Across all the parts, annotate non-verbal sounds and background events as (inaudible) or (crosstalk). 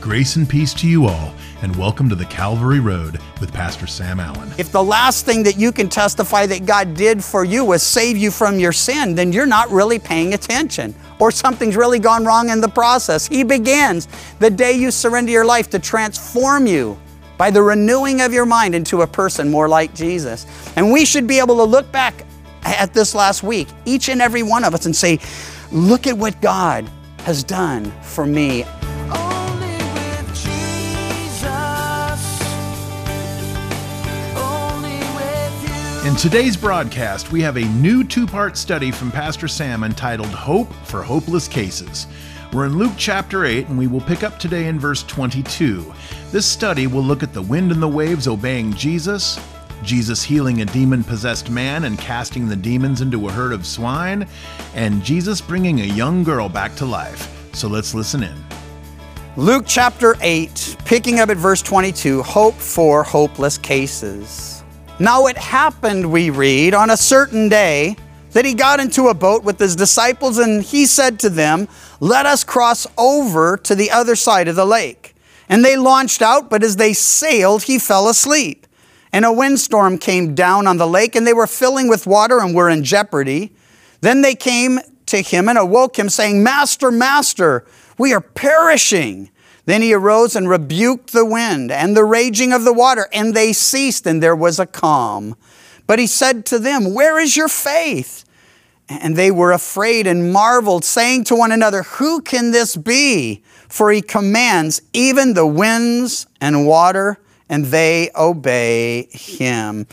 Grace and peace to you all, and welcome to the Calvary Road with Pastor Sam Allen. If the last thing that you can testify that God did for you was save you from your sin, then you're not really paying attention or something's really gone wrong in the process. He begins the day you surrender your life to transform you by the renewing of your mind into a person more like Jesus. And we should be able to look back at this last week, each and every one of us, and say, Look at what God has done for me. In today's broadcast, we have a new two part study from Pastor Sam entitled Hope for Hopeless Cases. We're in Luke chapter 8, and we will pick up today in verse 22. This study will look at the wind and the waves obeying Jesus, Jesus healing a demon possessed man and casting the demons into a herd of swine, and Jesus bringing a young girl back to life. So let's listen in. Luke chapter 8, picking up at verse 22 Hope for hopeless cases. Now it happened, we read, on a certain day that he got into a boat with his disciples and he said to them, Let us cross over to the other side of the lake. And they launched out, but as they sailed, he fell asleep. And a windstorm came down on the lake, and they were filling with water and were in jeopardy. Then they came to him and awoke him, saying, Master, Master, we are perishing. Then he arose and rebuked the wind and the raging of the water, and they ceased, and there was a calm. But he said to them, Where is your faith? And they were afraid and marveled, saying to one another, Who can this be? For he commands even the winds and water, and they obey him.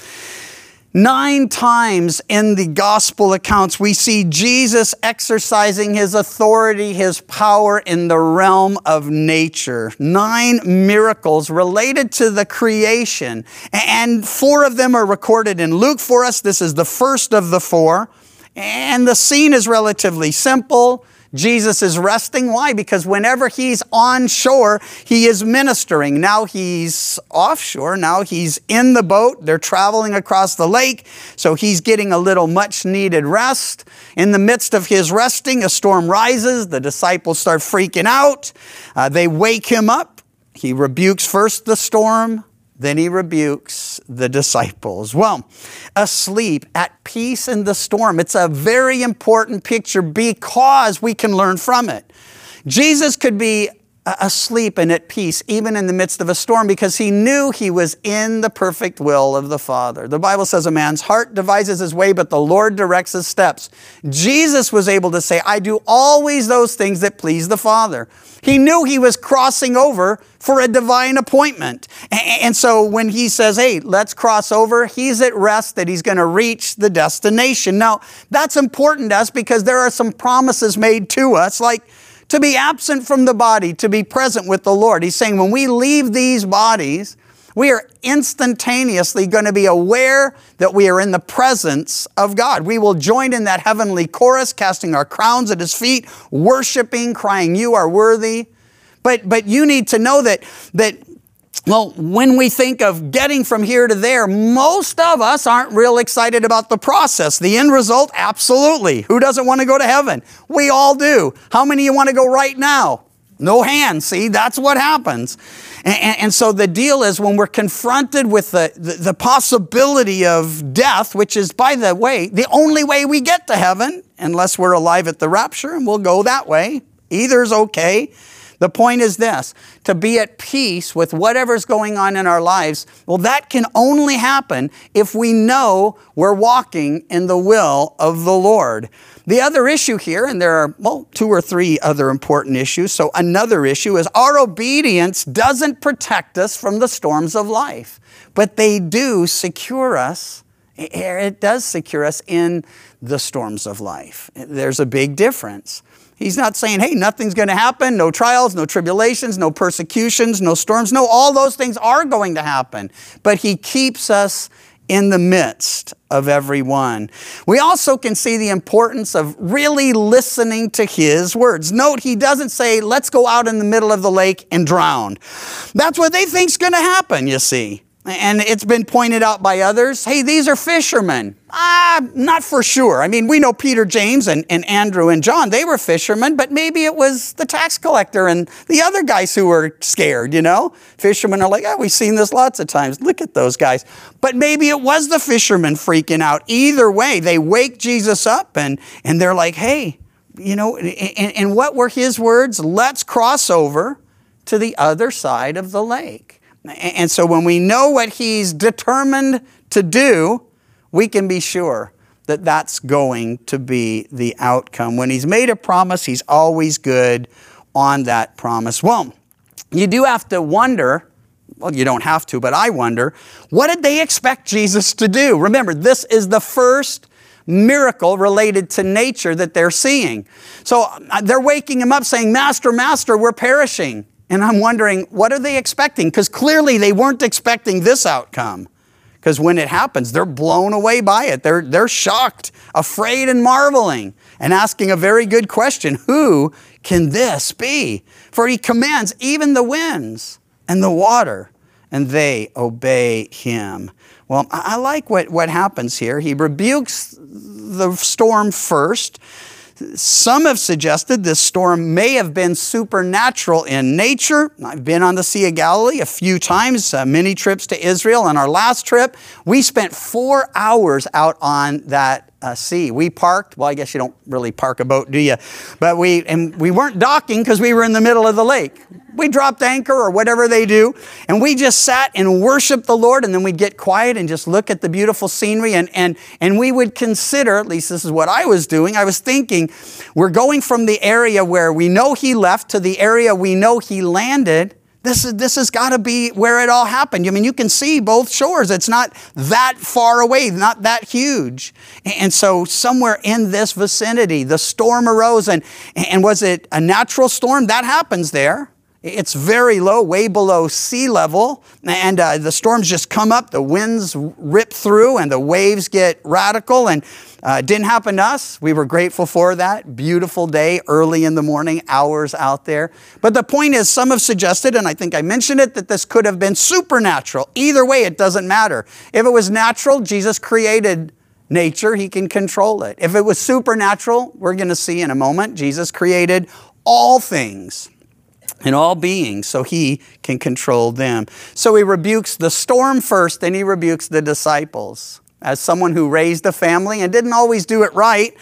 Nine times in the gospel accounts, we see Jesus exercising his authority, his power in the realm of nature. Nine miracles related to the creation, and four of them are recorded in Luke for us. This is the first of the four. And the scene is relatively simple. Jesus is resting. Why? Because whenever he's on shore, he is ministering. Now he's offshore. Now he's in the boat. They're traveling across the lake. So he's getting a little much needed rest. In the midst of his resting, a storm rises. The disciples start freaking out. Uh, they wake him up. He rebukes first the storm, then he rebukes the disciples. Well, asleep, at peace in the storm. It's a very important picture because we can learn from it. Jesus could be asleep and at peace, even in the midst of a storm, because he knew he was in the perfect will of the Father. The Bible says a man's heart devises his way, but the Lord directs his steps. Jesus was able to say, I do always those things that please the Father. He knew he was crossing over for a divine appointment. And so when he says, hey, let's cross over, he's at rest that he's going to reach the destination. Now, that's important to us because there are some promises made to us, like, to be absent from the body, to be present with the Lord. He's saying when we leave these bodies, we are instantaneously going to be aware that we are in the presence of God. We will join in that heavenly chorus, casting our crowns at His feet, worshiping, crying, You are worthy. But, but you need to know that, that well, when we think of getting from here to there, most of us aren't real excited about the process. The end result, absolutely. Who doesn't want to go to heaven? We all do. How many of you want to go right now? No hands. See, that's what happens. And, and, so the deal is when we're confronted with the, the, the possibility of death, which is, by the way, the only way we get to heaven, unless we're alive at the rapture, and we'll go that way. Either's okay. The point is this to be at peace with whatever's going on in our lives, well, that can only happen if we know we're walking in the will of the Lord. The other issue here, and there are, well, two or three other important issues. So, another issue is our obedience doesn't protect us from the storms of life, but they do secure us. It does secure us in the storms of life. There's a big difference. He's not saying, hey, nothing's going to happen, no trials, no tribulations, no persecutions, no storms. No, all those things are going to happen. But He keeps us in the midst of every one. We also can see the importance of really listening to His words. Note, He doesn't say, let's go out in the middle of the lake and drown. That's what they think's going to happen, you see. And it's been pointed out by others hey, these are fishermen. Ah, not for sure. I mean, we know Peter, James, and, and Andrew and John, they were fishermen, but maybe it was the tax collector and the other guys who were scared, you know? Fishermen are like, oh, we've seen this lots of times. Look at those guys. But maybe it was the fishermen freaking out. Either way, they wake Jesus up and, and they're like, hey, you know, and, and what were his words? Let's cross over to the other side of the lake. And so when we know what he's determined to do, we can be sure that that's going to be the outcome. When he's made a promise, he's always good on that promise. Well, you do have to wonder. Well, you don't have to, but I wonder, what did they expect Jesus to do? Remember, this is the first miracle related to nature that they're seeing. So uh, they're waking him up saying, Master, Master, we're perishing. And I'm wondering, what are they expecting? Because clearly they weren't expecting this outcome. Because when it happens, they're blown away by it. They're, they're shocked, afraid, and marveling, and asking a very good question Who can this be? For he commands even the winds and the water, and they obey him. Well, I like what, what happens here. He rebukes the storm first. Some have suggested this storm may have been supernatural in nature. I've been on the Sea of Galilee a few times, uh, many trips to Israel. On our last trip, we spent four hours out on that uh, sea. We parked. Well, I guess you don't really park a boat, do you? But we and we weren't docking because we were in the middle of the lake. We dropped anchor or whatever they do, and we just sat and worshiped the Lord. And then we'd get quiet and just look at the beautiful scenery. And and and we would consider. At least this is what I was doing. I was thinking, we're going from the area where we know He left to the area we know He landed. This, is, this has got to be where it all happened. I mean, you can see both shores. It's not that far away, not that huge. And so, somewhere in this vicinity, the storm arose. And, and was it a natural storm? That happens there. It's very low, way below sea level, and uh, the storms just come up, the winds rip through, and the waves get radical. And uh, didn't happen to us. We were grateful for that. Beautiful day, early in the morning, hours out there. But the point is, some have suggested, and I think I mentioned it, that this could have been supernatural. Either way, it doesn't matter. If it was natural, Jesus created nature, he can control it. If it was supernatural, we're going to see in a moment, Jesus created all things and all beings so he can control them. So he rebukes the storm first, then he rebukes the disciples. As someone who raised a family and didn't always do it right,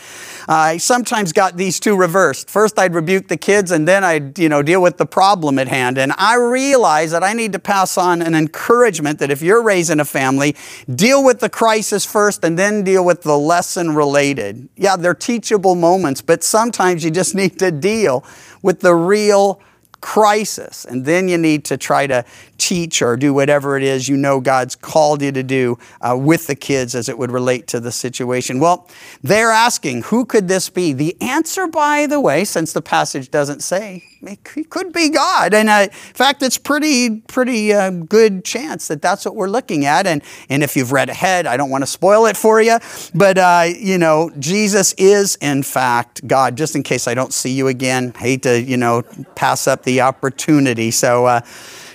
I sometimes got these two reversed. First, I'd rebuke the kids, and then I'd you know deal with the problem at hand. And I realize that I need to pass on an encouragement that if you're raising a family, deal with the crisis first, and then deal with the lesson related. Yeah, they're teachable moments, but sometimes you just need to deal with the real crisis. And then you need to try to teach or do whatever it is you know God's called you to do uh, with the kids as it would relate to the situation. Well, they're asking, who could this be? The answer, by the way, since the passage doesn't say, it could be God. And uh, in fact, it's pretty, pretty uh, good chance that that's what we're looking at. And, and if you've read ahead, I don't want to spoil it for you, but uh, you know, Jesus is in fact God. Just in case I don't see you again, hate to you know pass up the opportunity. So, uh,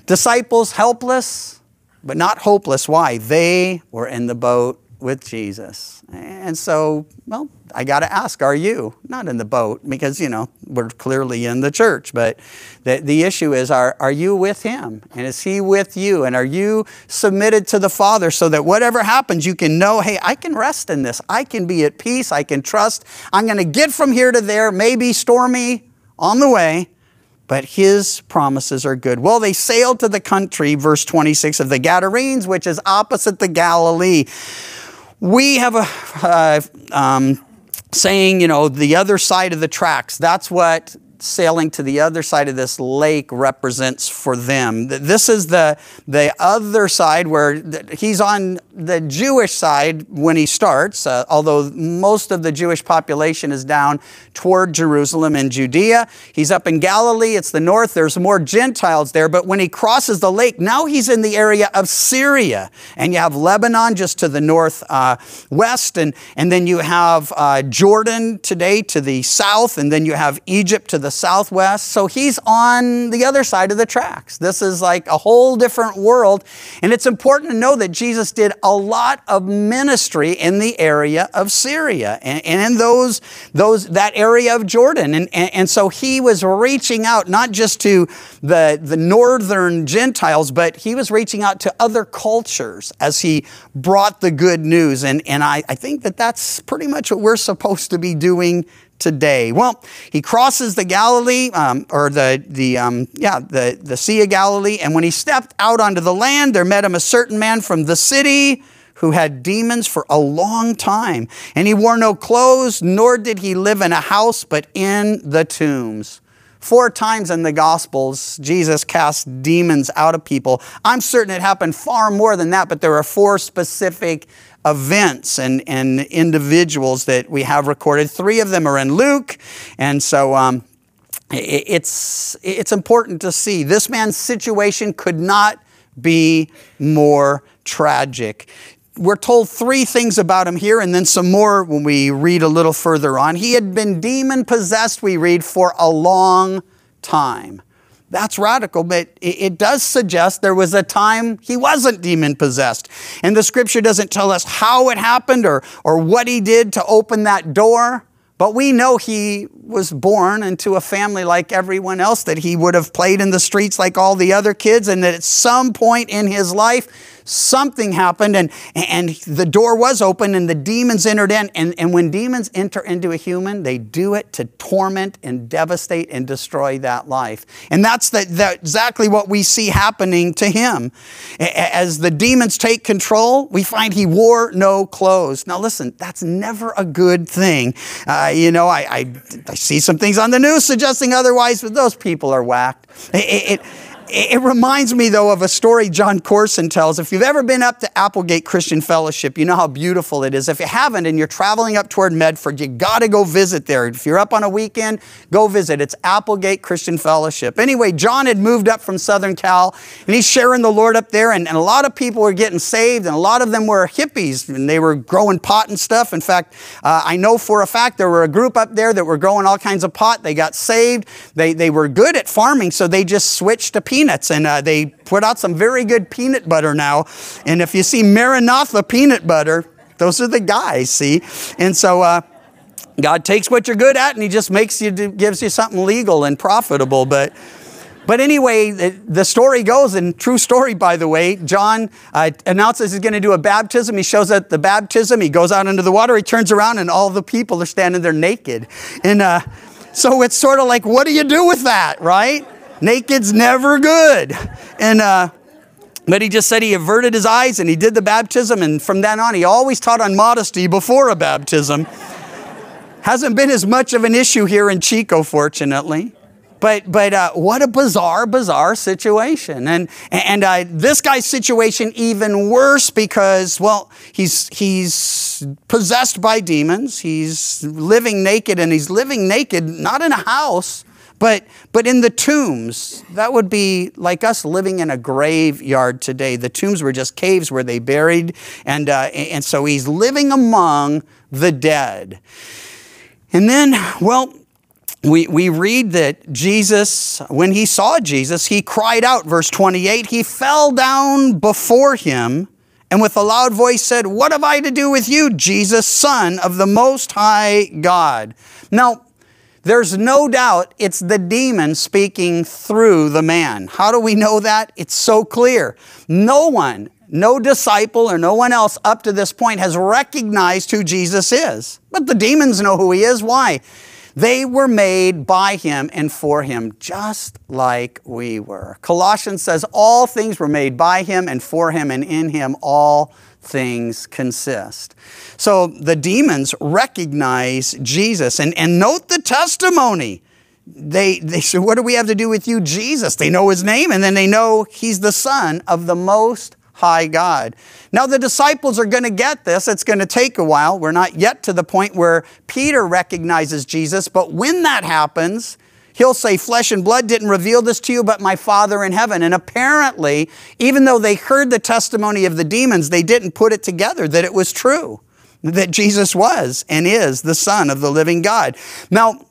disciples helpless, but not hopeless. Why? They were in the boat with Jesus. And so, well, I got to ask, are you? Not in the boat, because, you know, we're clearly in the church, but the, the issue is, are, are you with Him? And is He with you? And are you submitted to the Father so that whatever happens, you can know, hey, I can rest in this. I can be at peace. I can trust. I'm going to get from here to there, maybe stormy on the way, but his promises are good. Well, they sailed to the country, verse 26 of the Gadarenes, which is opposite the Galilee. We have a uh, um, saying, you know, the other side of the tracks. That's what sailing to the other side of this lake represents for them. This is the, the other side where he's on the Jewish side when he starts, uh, although most of the Jewish population is down toward Jerusalem and Judea. He's up in Galilee, it's the north, there's more Gentiles there, but when he crosses the lake, now he's in the area of Syria. And you have Lebanon just to the north uh, west, and, and then you have uh, Jordan today to the south, and then you have Egypt to the the southwest. So he's on the other side of the tracks. This is like a whole different world. And it's important to know that Jesus did a lot of ministry in the area of Syria and, and in those, those, that area of Jordan. And, and, and so he was reaching out not just to the, the northern Gentiles, but he was reaching out to other cultures as he brought the good news. And, and I, I think that that's pretty much what we're supposed to be doing today. Well, he crosses the Galilee, um, or the, the um, yeah, the, the Sea of Galilee, and when he stepped out onto the land, there met him a certain man from the city who had demons for a long time. And he wore no clothes, nor did he live in a house, but in the tombs. Four times in the Gospels, Jesus cast demons out of people. I'm certain it happened far more than that, but there are four specific events and, and individuals that we have recorded. Three of them are in Luke, and so um, it- it's, it's important to see. This man's situation could not be more tragic. We're told three things about him here, and then some more when we read a little further on. He had been demon possessed, we read, for a long time. That's radical, but it does suggest there was a time he wasn't demon possessed. And the scripture doesn't tell us how it happened or, or what he did to open that door. But we know he was born into a family like everyone else, that he would have played in the streets like all the other kids, and that at some point in his life, something happened and, and the door was open and the demons entered in. And, and when demons enter into a human, they do it to torment and devastate and destroy that life. And that's the, the, exactly what we see happening to him. As the demons take control, we find he wore no clothes. Now, listen, that's never a good thing. Uh, you know, I, I, I see some things on the news suggesting otherwise, but those people are whacked. It, it, it reminds me, though, of a story Jon Courson tells. If you've ever been up to Applegate Christian Fellowship, you know how beautiful it is. If you haven't and you're traveling up toward Medford, you got to go visit there. If you're up on a weekend, go visit. It's Applegate Christian Fellowship. Anyway, Jon had moved up from Southern Cal, and he's sharing the Lord up there, and, and a lot of people were getting saved, and a lot of them were hippies, and they were growing pot and stuff. In fact, uh, I know for a fact there were a group up there that were growing all kinds of pot. They got saved. They, they were good at farming, so they just switched to peanuts, and uh, they put out some very good peanut butter now. And if you see Maranatha peanut butter, those are the guys, see? And so, uh, God takes what you're good at and He just makes you, gives you something legal and profitable. But, but anyway, the, story goes, and true story, by the way, Jon uh, announces he's going to do a baptism. He shows up the baptism. He goes out into the water. He turns around, and all the people are standing there naked. And uh, so it's sort of like, what do you do with that, right? Naked's never good. And, uh, but he just said he averted his eyes and he did the baptism, and from then on, he always taught on modesty before a baptism. Hasn't been as much of an issue here in Chico, fortunately. But, but uh, what a bizarre, bizarre situation. And, and uh, this guy's situation even worse because, well, he's, he's possessed by demons. He's living naked, and he's living naked not in a house, but, but in the tombs. That would be like us living in a graveyard today. The tombs were just caves where they buried. And, uh, and so he's living among the dead. And then, well, we, we read that Jesus, when he saw Jesus, he cried out, verse 28, he fell down before him and with a loud voice said, What have I to do with you, Jesus, Son of the Most High God? Now, there's no doubt it's the demon speaking through the man. How do we know that? It's so clear. No one, no disciple or no one else up to this point has recognized who Jesus is. But the demons know who he is. Why? They were made by him and for him, just like we were. Colossians says, All things were made by him and for him, and in him all things consist. So the demons recognize Jesus. And, and note the testimony. They, they say, What do we have to do with you, Jesus? They know his name, and then they know he's the Son of the Most High God. Now, the disciples are going to get this. It's going to take a while. We're not yet to the point where Peter recognizes Jesus, but when that happens, he'll say, Flesh and blood didn't reveal this to you, but my Father in heaven. And apparently, even though they heard the testimony of the demons, they didn't put it together that it was true, that Jesus was and is the Son of the living God. Now,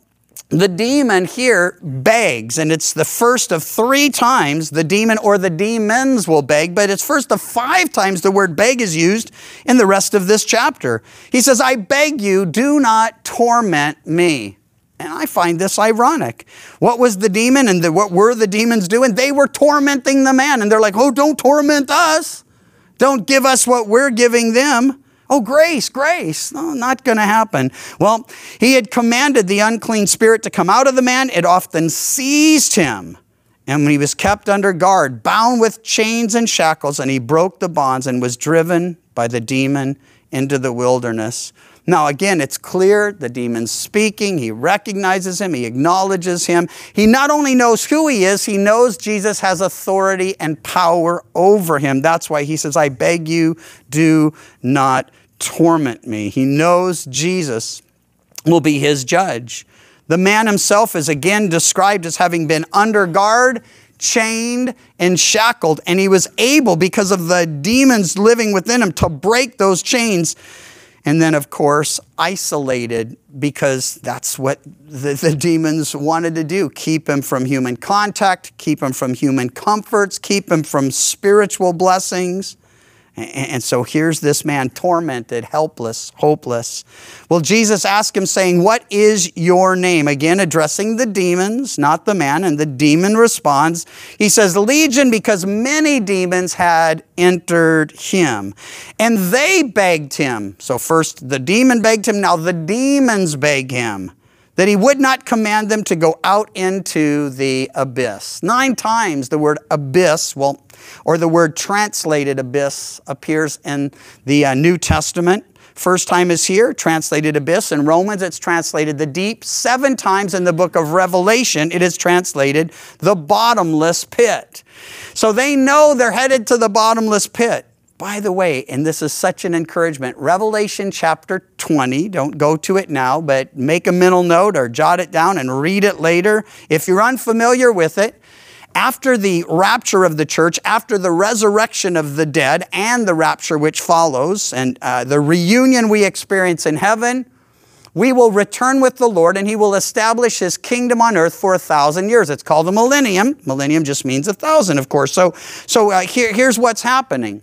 the demon here begs, and it's the first of three times the demon or the demons will beg, but it's first of five times the word beg is used in the rest of this chapter. He says, I beg you, do not torment me. And I find this ironic. What was the demon and the, what were the demons doing? They were tormenting the man, and they're like, oh, don't torment us. Don't give us what we're giving them. Oh, grace, grace. No, not going to happen. Well, he had commanded the unclean spirit to come out of the man. It often seized him. And when he was kept under guard, bound with chains and shackles, and he broke the bonds and was driven by the demon into the wilderness. Now, again, it's clear the demon's speaking. He recognizes him. He acknowledges him. He not only knows who he is, he knows Jesus has authority and power over him. That's why he says, I beg you, do not torment me. He knows Jesus will be his judge. The man himself is again described as having been under guard, chained, and shackled, and he was able, because of the demons living within him, to break those chains. And then, of course, isolated because that's what the, the, demons wanted to do keep him from human contact, keep him from human comforts, keep him from spiritual blessings. And so here's this man tormented, helpless, hopeless. Well, Jesus asked him, saying, What is your name? Again, addressing the demons, not the man. And the demon responds, He says, Legion, because many demons had entered him. And they begged him. So first the demon begged him, now the demons beg him that he would not command them to go out into the abyss. Nine times the word abyss, well, or the word translated abyss appears in the uh, New Testament. First time is here, translated abyss. In Romans, it's translated the deep. Seven times in the book of Revelation, it is translated the bottomless pit. So they know they're headed to the bottomless pit. By the way, and this is such an encouragement, Revelation chapter 20, don't go to it now, but make a mental note or jot it down and read it later. If you're unfamiliar with it, after the rapture of the church, after the resurrection of the dead and the rapture which follows, and uh, the reunion we experience in heaven, we will return with the Lord and he will establish his kingdom on earth for a thousand years. It's called the millennium. Millennium just means a thousand, of course. So, so uh, here, here's what's happening.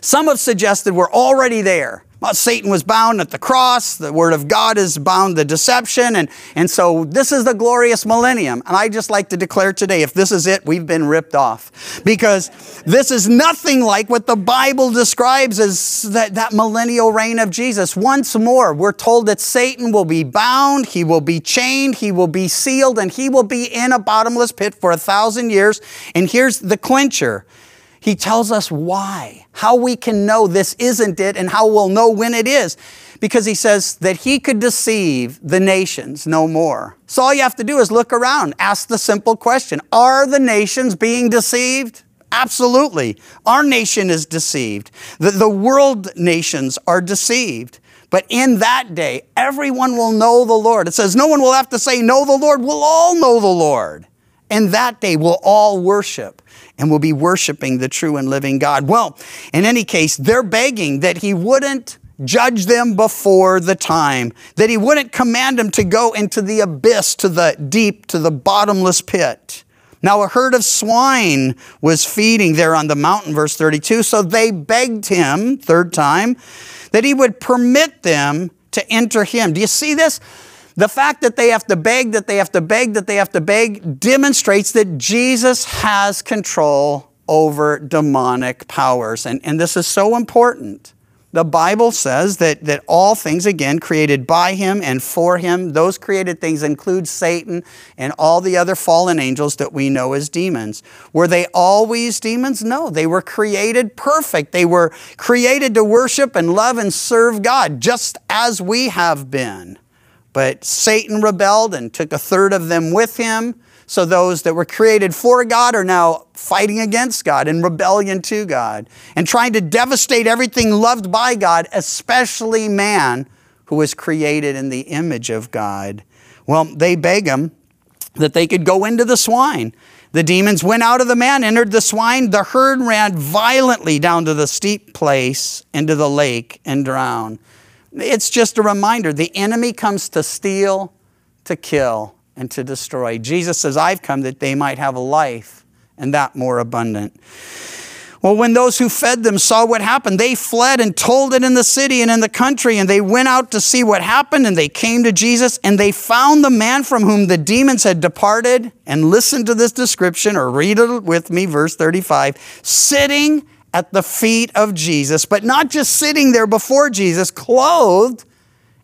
Some have suggested we're already there. Satan was bound at the cross. The Word of God is bound the deception. And, and so this is the glorious millennium. And I just like to declare today if this is it, we've been ripped off. Because this is nothing like what the Bible describes as that, that millennial reign of Jesus. Once more, we're told that Satan will be bound, he will be chained, he will be sealed, and he will be in a bottomless pit for a thousand years. And here's the clincher. He tells us why, how we can know this isn't it, and how we'll know when it is. Because he says that he could deceive the nations no more. So all you have to do is look around, ask the simple question Are the nations being deceived? Absolutely. Our nation is deceived. The, the world nations are deceived. But in that day, everyone will know the Lord. It says, No one will have to say, Know the Lord. We'll all know the Lord. And that day, we'll all worship and will be worshiping the true and living God. Well, in any case, they're begging that he wouldn't judge them before the time, that he wouldn't command them to go into the abyss, to the deep, to the bottomless pit. Now, a herd of swine was feeding there on the mountain, verse 32. So they begged him, third time, that he would permit them to enter him. Do you see this? The fact that they have to beg, that they have to beg, that they have to beg demonstrates that Jesus has control over demonic powers. And, and this is so important. The Bible says that, that all things, again, created by Him and for Him, those created things include Satan and all the other fallen angels that we know as demons. Were they always demons? No, they were created perfect. They were created to worship and love and serve God, just as we have been. But Satan rebelled and took a third of them with him. So those that were created for God are now fighting against God in rebellion to God and trying to devastate everything loved by God, especially man who was created in the image of God. Well, they beg him that they could go into the swine. The demons went out of the man, entered the swine. The herd ran violently down to the steep place into the lake and drowned. It's just a reminder the enemy comes to steal, to kill and to destroy. Jesus says, I've come that they might have a life and that more abundant. Well, when those who fed them saw what happened, they fled and told it in the city and in the country, and they went out to see what happened, and they came to Jesus, and they found the man from whom the demons had departed. And listen to this description, or read it with me, verse 35 sitting at the feet of Jesus, but not just sitting there before Jesus, clothed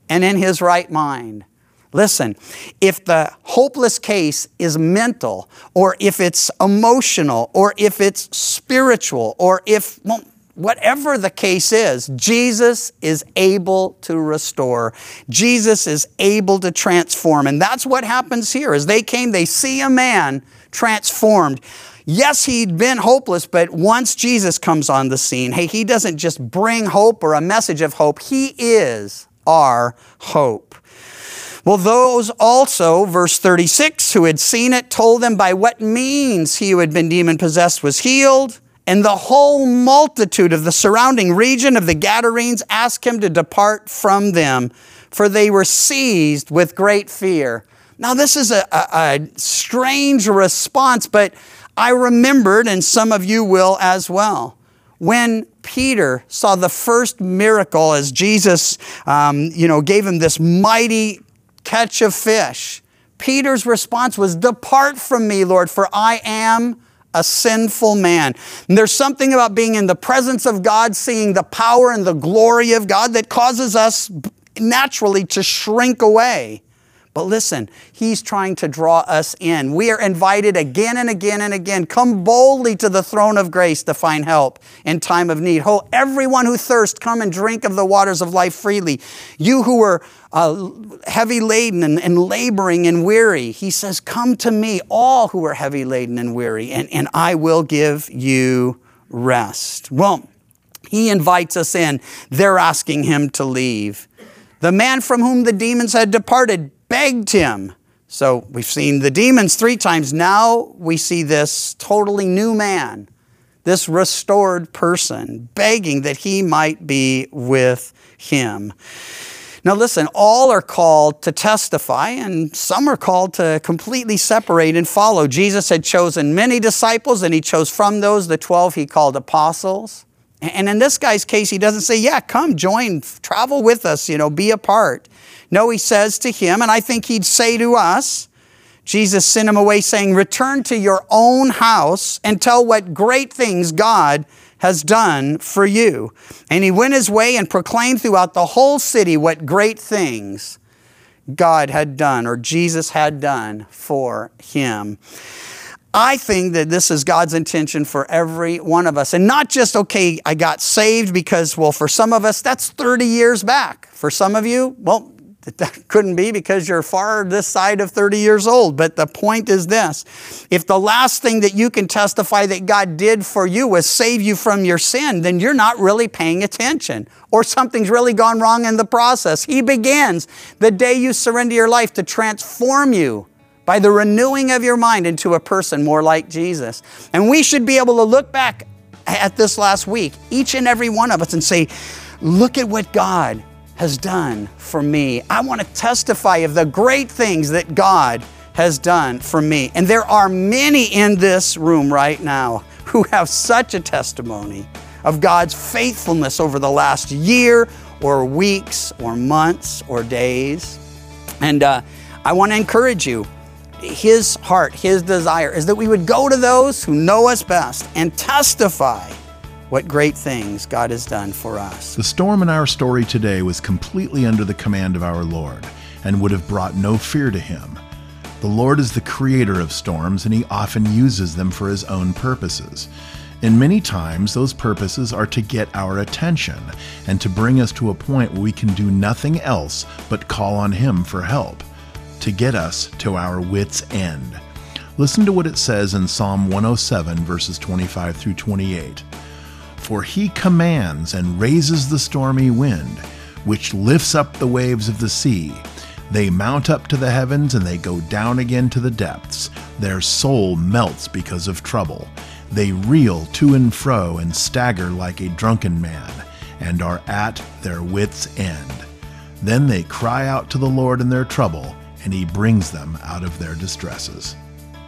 and in his right mind. Listen, if the hopeless case is mental, or if it's emotional, or if it's spiritual, or if, well, whatever the case is, Jesus is able to restore. Jesus is able to transform. And that's what happens here. As they came, they see a man transformed. Yes, he'd been hopeless, but once Jesus comes on the scene, hey, he doesn't just bring hope or a message of hope, he is our hope. Well, those also, verse 36, who had seen it told them by what means he who had been demon possessed was healed. And the whole multitude of the surrounding region of the Gadarenes asked him to depart from them, for they were seized with great fear. Now, this is a, a, a strange response, but I remembered, and some of you will as well when Peter saw the first miracle as Jesus, um, you know, gave him this mighty catch of fish, Peter's response was, Depart from me, Lord, for I am a sinful man. And there's something about being in the presence of God, seeing the power and the glory of God that causes us naturally to shrink away. But listen, he's trying to draw us in. We are invited again and again and again. Come boldly to the throne of grace to find help in time of need. Oh, everyone who thirsts, come and drink of the waters of life freely. You who are uh, heavy laden and, and laboring and weary, he says, Come to me, all who are heavy laden and weary, and, and I will give you rest. Well, he invites us in. They're asking him to leave. The man from whom the demons had departed begged him. So we've seen the demons three times. Now we see this totally new man, this restored person, begging that he might be with him. Now, listen, all are called to testify, and some are called to completely separate and follow. Jesus had chosen many disciples, and he chose from those the 12 he called apostles. And in this guy's case, he doesn't say, Yeah, come, join, travel with us, you know, be a part. No, he says to him, and I think he'd say to us, Jesus sent him away saying, Return to your own house and tell what great things God has done for you. And he went his way and proclaimed throughout the whole city what great things God had done or Jesus had done for him. I think that this is God's intention for every one of us. And not just, okay, I got saved because, well, for some of us, that's 30 years back. For some of you, well, that (laughs) couldn't be because you're far this side of 30 years old. But the point is this if the last thing that you can testify that God did for you was save you from your sin, then you're not really paying attention or something's really gone wrong in the process. He begins the day you surrender your life to transform you by the renewing of your mind into a person more like Jesus. And we should be able to look back at this last week, each and every one of us, and say, look at what God has done for me. I want to testify of the great things that God has done for me. And there are many in this room right now (laughs) who have such a testimony of God's faithfulness over the last year or weeks or months or days. And uh, I want to encourage you. His heart, His desire is that we would go to those who know us best and testify what great things God has done for us. The storm in our story today was completely under the command of our Lord and would have brought no fear to him. The Lord is the creator of storms, and he often uses them for his own purposes. And many times, those purposes are to get our attention and to bring us to a point where we can do nothing else but call on him for help, to get us to our wits' end. Listen to what it says in Psalm 107, verses 25 through 28. For he commands and raises the stormy wind, which lifts up the waves of the sea. They mount up to the heavens and they go down again to the depths. Their soul melts because of trouble. They reel to and fro and stagger like a drunken man, and are at their wits' end. Then they cry out to the Lord in their trouble, and He brings them out of their distresses.